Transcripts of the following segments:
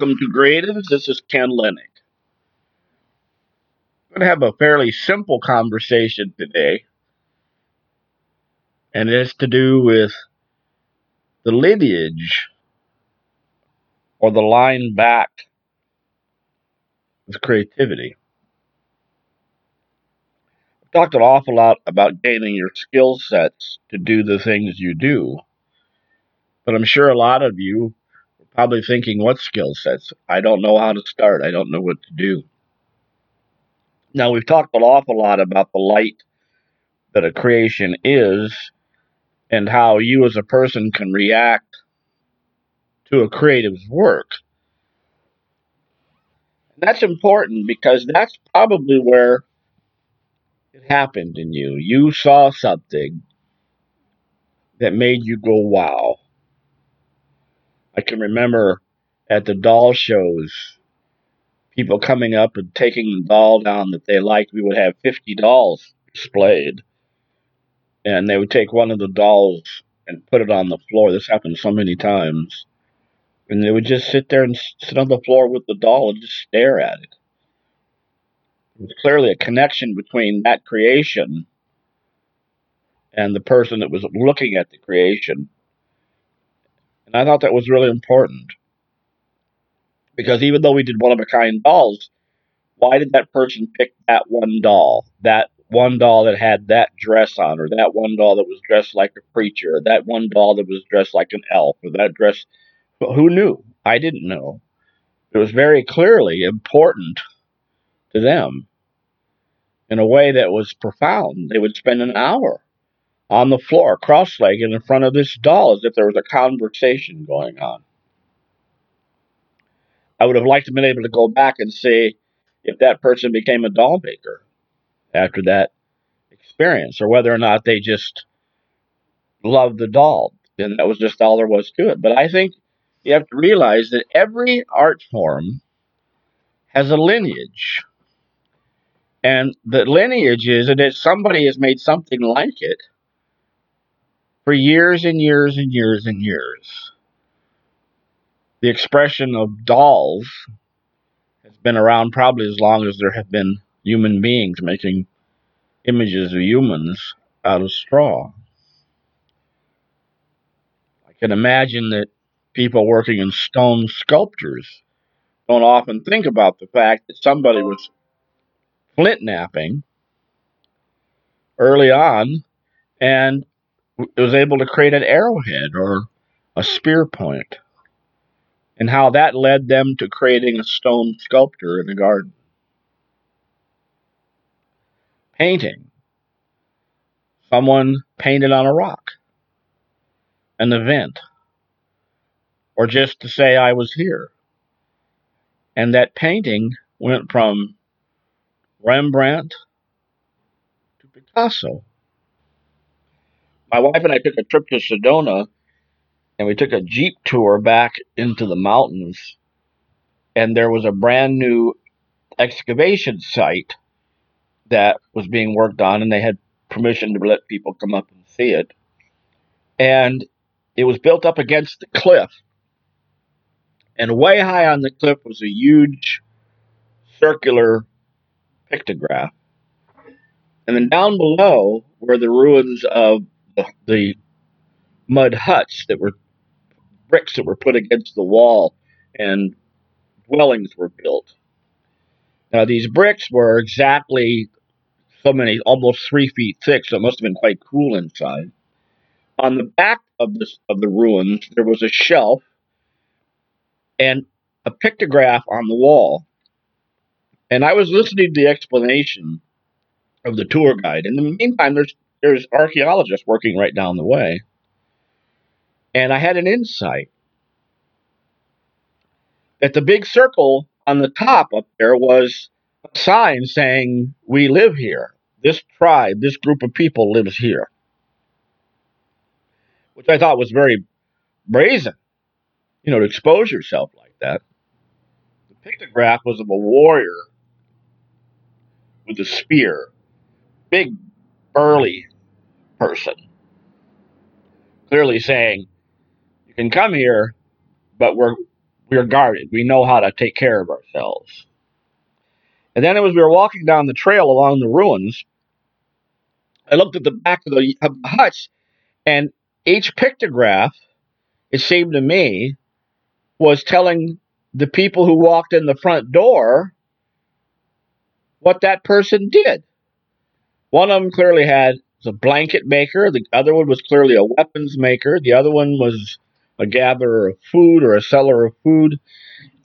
Welcome to Creatives. This is Ken Lehnig. I'm going to have a fairly simple conversation today, and it's to do with the lineage or the line back of creativity. I've talked an awful lot about gaining your skill sets to do the things you do, but I'm sure a lot of you probably thinking, what skill sets? I don't know how to start. I don't know what to do. Now, we've talked an awful lot about the light that a creation is and how you as a person can react to a creative's work. And That's important because that's probably where it happened in you. You saw something that made you go, wow. I can remember at the doll shows people coming up and taking the doll down that they liked. We would have 50 dolls displayed. And they would take one of the dolls and put it on the floor. This happened so many times. And they would just sit there and sit on the floor with the doll and just stare at it. There was clearly a connection between that creation and the person that was looking at the creation. And I thought that was really important. Because even though we did one of a kind dolls, why did that person pick that one doll? That one doll that had that dress on, or that one doll that was dressed like a preacher, or that one doll that was dressed like an elf, or that dress. Who knew? I didn't know. It was very clearly important to them in a way that was profound. They would spend an hour on the floor, cross legged, in front of this doll as if there was a conversation going on. I would have liked to have been able to go back and see if that person became a doll maker after that experience, or whether or not they just loved the doll and that was just all there was to it. But I think you have to realize that every art form has a lineage. And the lineage is that somebody has made something like it for years and years and years and years the expression of dolls has been around probably as long as there have been human beings making images of humans out of straw. I can imagine that people working in stone sculptures don't often think about the fact that somebody was flint knapping early on and was able to create an arrowhead or a spear point and how that led them to creating a stone sculpture in the garden. Painting. Someone painted on a rock, an event, or just to say I was here. And that painting went from Rembrandt to Picasso. My wife and I took a trip to Sedona and we took a jeep tour back into the mountains and there was a brand new excavation site that was being worked on and they had permission to let people come up and see it. And it was built up against the cliff. And way high on the cliff was a huge circular pictograph. And then down below were the ruins of the, the mud huts that were bricks that were put against the wall and dwellings were built. Now, these bricks were exactly so many, almost three feet thick, so it must have been quite cool inside. On the back of this of the ruins, there was a shelf and a pictograph on the wall. And I was listening to the explanation of the tour guide. In the meantime, there's there's archaeologists working right down the way. And I had an insight that the big circle on the top up there was a sign saying, We live here. This tribe, this group of people lives here. Which I thought was very brazen, you know, to expose yourself like that. The pictograph was of a warrior with a spear, big, burly person, clearly saying, you can come here, but we're We are guarded. We know how to take care of ourselves. And then as we were walking down the trail along the ruins, I looked at the back of the huts, and each pictograph, it seemed to me, was telling the people who walked in the front door what that person did. One of them clearly had a blanket maker. The other one was clearly a weapons maker. The other one was a gatherer of food or a seller of food.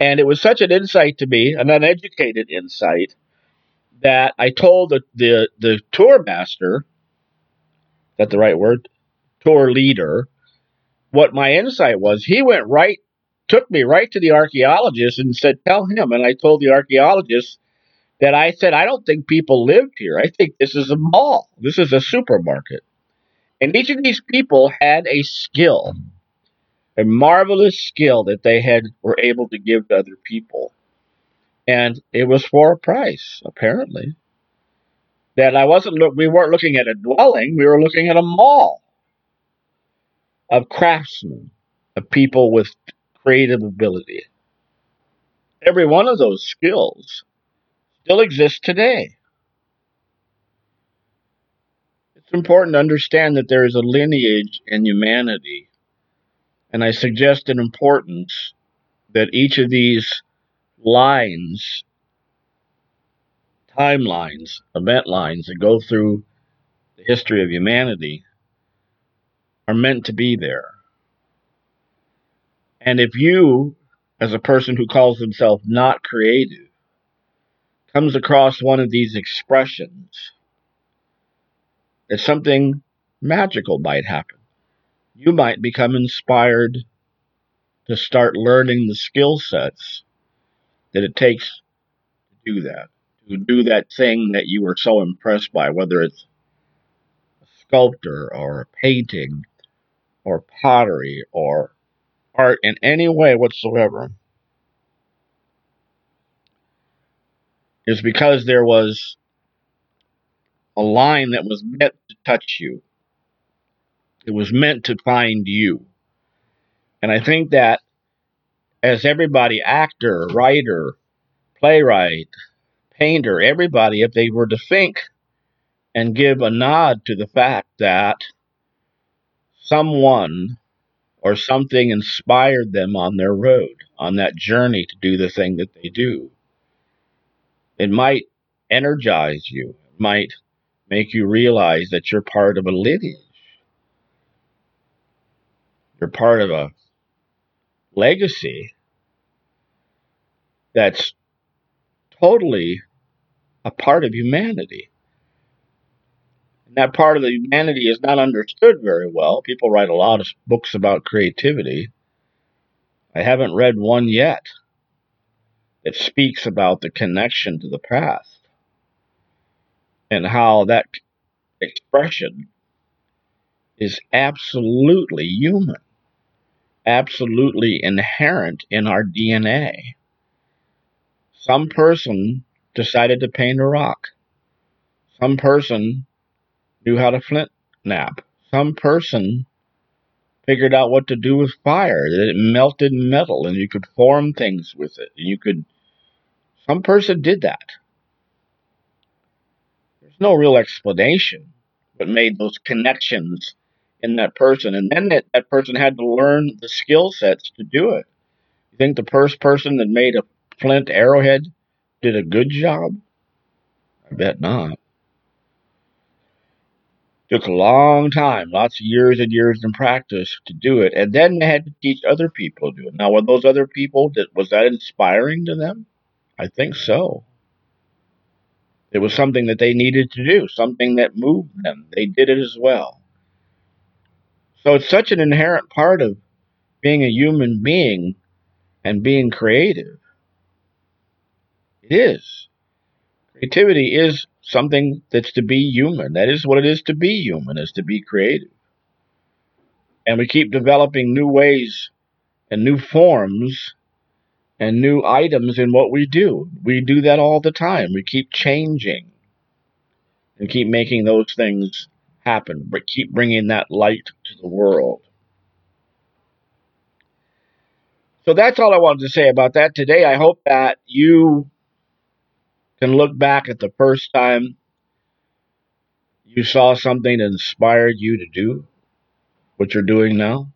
And it was such an insight to me, an uneducated insight, that I told the, the, the tour master, is that the right word? Tour leader, what my insight was. He went right, took me right to the archaeologist and said, Tell him. And I told the archaeologist that I said, I don't think people lived here. I think this is a mall. This is a supermarket. And each of these people had a skill, a marvelous skill that they had were able to give to other people. And it was for a price, apparently. That I wasn't look we weren't looking at a dwelling, we were looking at a mall of craftsmen, of people with creative ability. Every one of those skills still exists today. It's important to understand that there is a lineage in humanity, and I suggest an importance that each of these lines, timelines, event lines that go through the history of humanity are meant to be there. And if you, as a person who calls himself not creative, comes across one of these expressions, that something magical might happen. You might become inspired to start learning the skill sets that it takes to do that, to do that thing that you were so impressed by, whether it's a sculptor or a painting or pottery or art in any way whatsoever. Is because there was a line that was meant to touch you. It was meant to find you. And I think that as everybody, actor, writer, playwright, painter, everybody, if they were to think and give a nod to the fact that someone or something inspired them on their road, on that journey to do the thing that they do, it might energize you, it might make you realize that you're part of a lineage. You're part of a legacy that's totally a part of humanity. And that part of the humanity is not understood very well. People write a lot of books about creativity. I haven't read one yet it speaks about the connection to the past and how that expression is absolutely human, absolutely inherent in our DNA. Some person decided to paint a rock. Some person knew how to flint knap. Some person figured out what to do with fire, that it melted metal and you could form things with it. You could some person did that. There's no real explanation what made those connections in that person. And then that, that person had to learn the skill sets to do it. You think the first person that made a flint arrowhead did a good job? I bet not. Took a long time, lots of years and years in practice to do it, and then they had to teach other people to do it. Now, were those other people that was that inspiring to them? I think so. It was something that they needed to do, something that moved them. They did it as well. So it's such an inherent part of being a human being and being creative. It is. Creativity is something that's to be human. That is what it is to be human, is to be creative. And we keep developing new ways and new forms and new items in what we do. We do that all the time. We keep changing and keep making those things happen, but keep bringing that light to the world. So that's all I wanted to say about that today. I hope that you can look back at the first time you saw something that inspired you to do what you're doing now.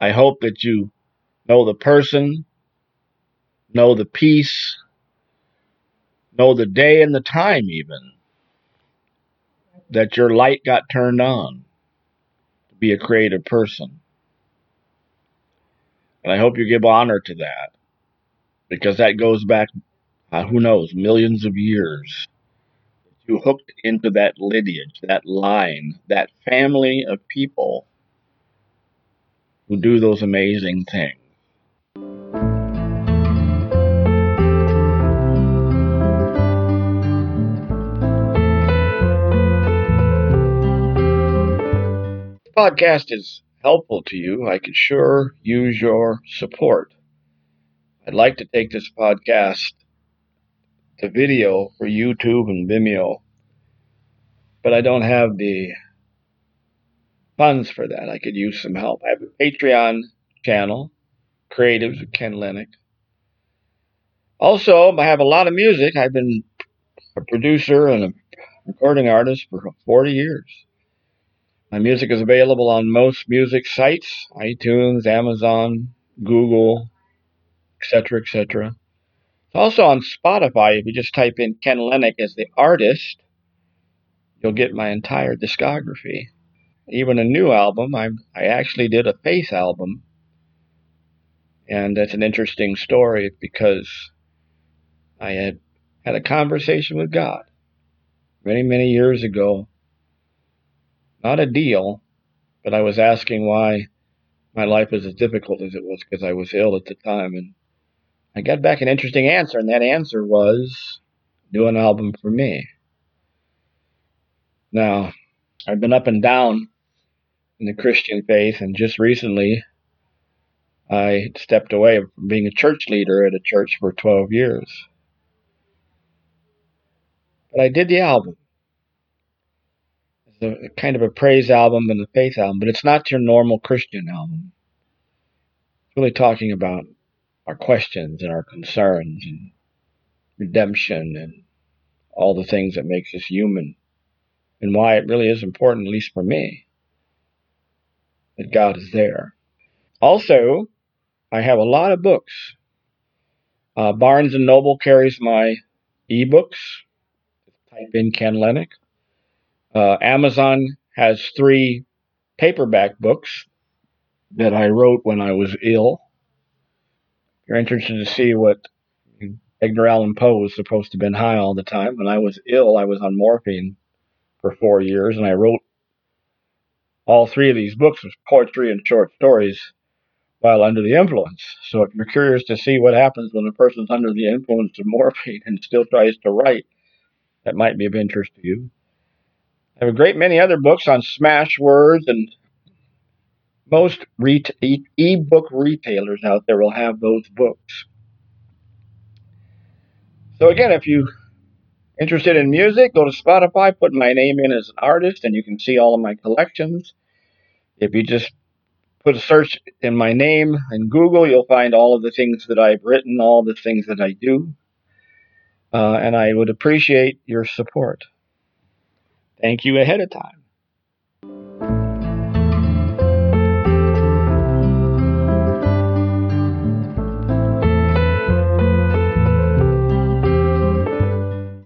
I hope that you know the person, know the piece, know the day and the time, even that your light got turned on to be a creative person. And I hope you give honor to that because that goes back, uh, who knows, millions of years. You hooked into that lineage, that line, that family of people who do those amazing things. Podcast is helpful to you, I could sure use your support. I'd like to take this podcast to video for YouTube and Vimeo, but I don't have the funds for that. I could use some help. I have a Patreon channel, Creatives with Ken Lehnig. Also, I have a lot of music. I've been a producer and a recording artist for 40 years. My music is available on most music sites iTunes, Amazon, Google, etc., etc. It's also on Spotify. If you just type in Ken Lehnig as the artist, you'll get my entire discography. Even a new album. I, I actually did a Faith album. And that's an interesting story because I had had a conversation with God many, many years ago not a deal, but I was asking why my life was as difficult as it was because I was ill at the time. And I got back an interesting answer, and that answer was do an album for me. Now, I've been up and down in the Christian faith, and just recently I stepped away from being a church leader at a church for 12 years. But I did the album a, kind of a praise album and a faith album, but it's not your normal Christian album. It's really talking about our questions and our concerns and redemption and all the things that makes us human and why it really is important, at least for me, that God is there. Also, I have a lot of books. Uh, Barnes and Noble carries my ebooks. Type in Ken Lehnig. Uh, Amazon has three paperback books that I wrote when I was ill. If you're interested to see what Edgar Allan Poe was supposed to have been high all the time. When I was ill, I was on morphine for four years, and I wrote all three of these books with poetry and short stories while under the influence. So if you're curious to see what happens when a person's under the influence of morphine and still tries to write, that might be of interest to you. I have a great many other books on Smashwords, and most e-book retailers out there will have those books. So again, if you interested in music, go to Spotify, put my name in as an artist, and you can see all of my collections. If you just put a search in my name in Google, you'll find all of the things that I've written, all the things that I do. Uh, and I would appreciate your support. Thank you ahead of time.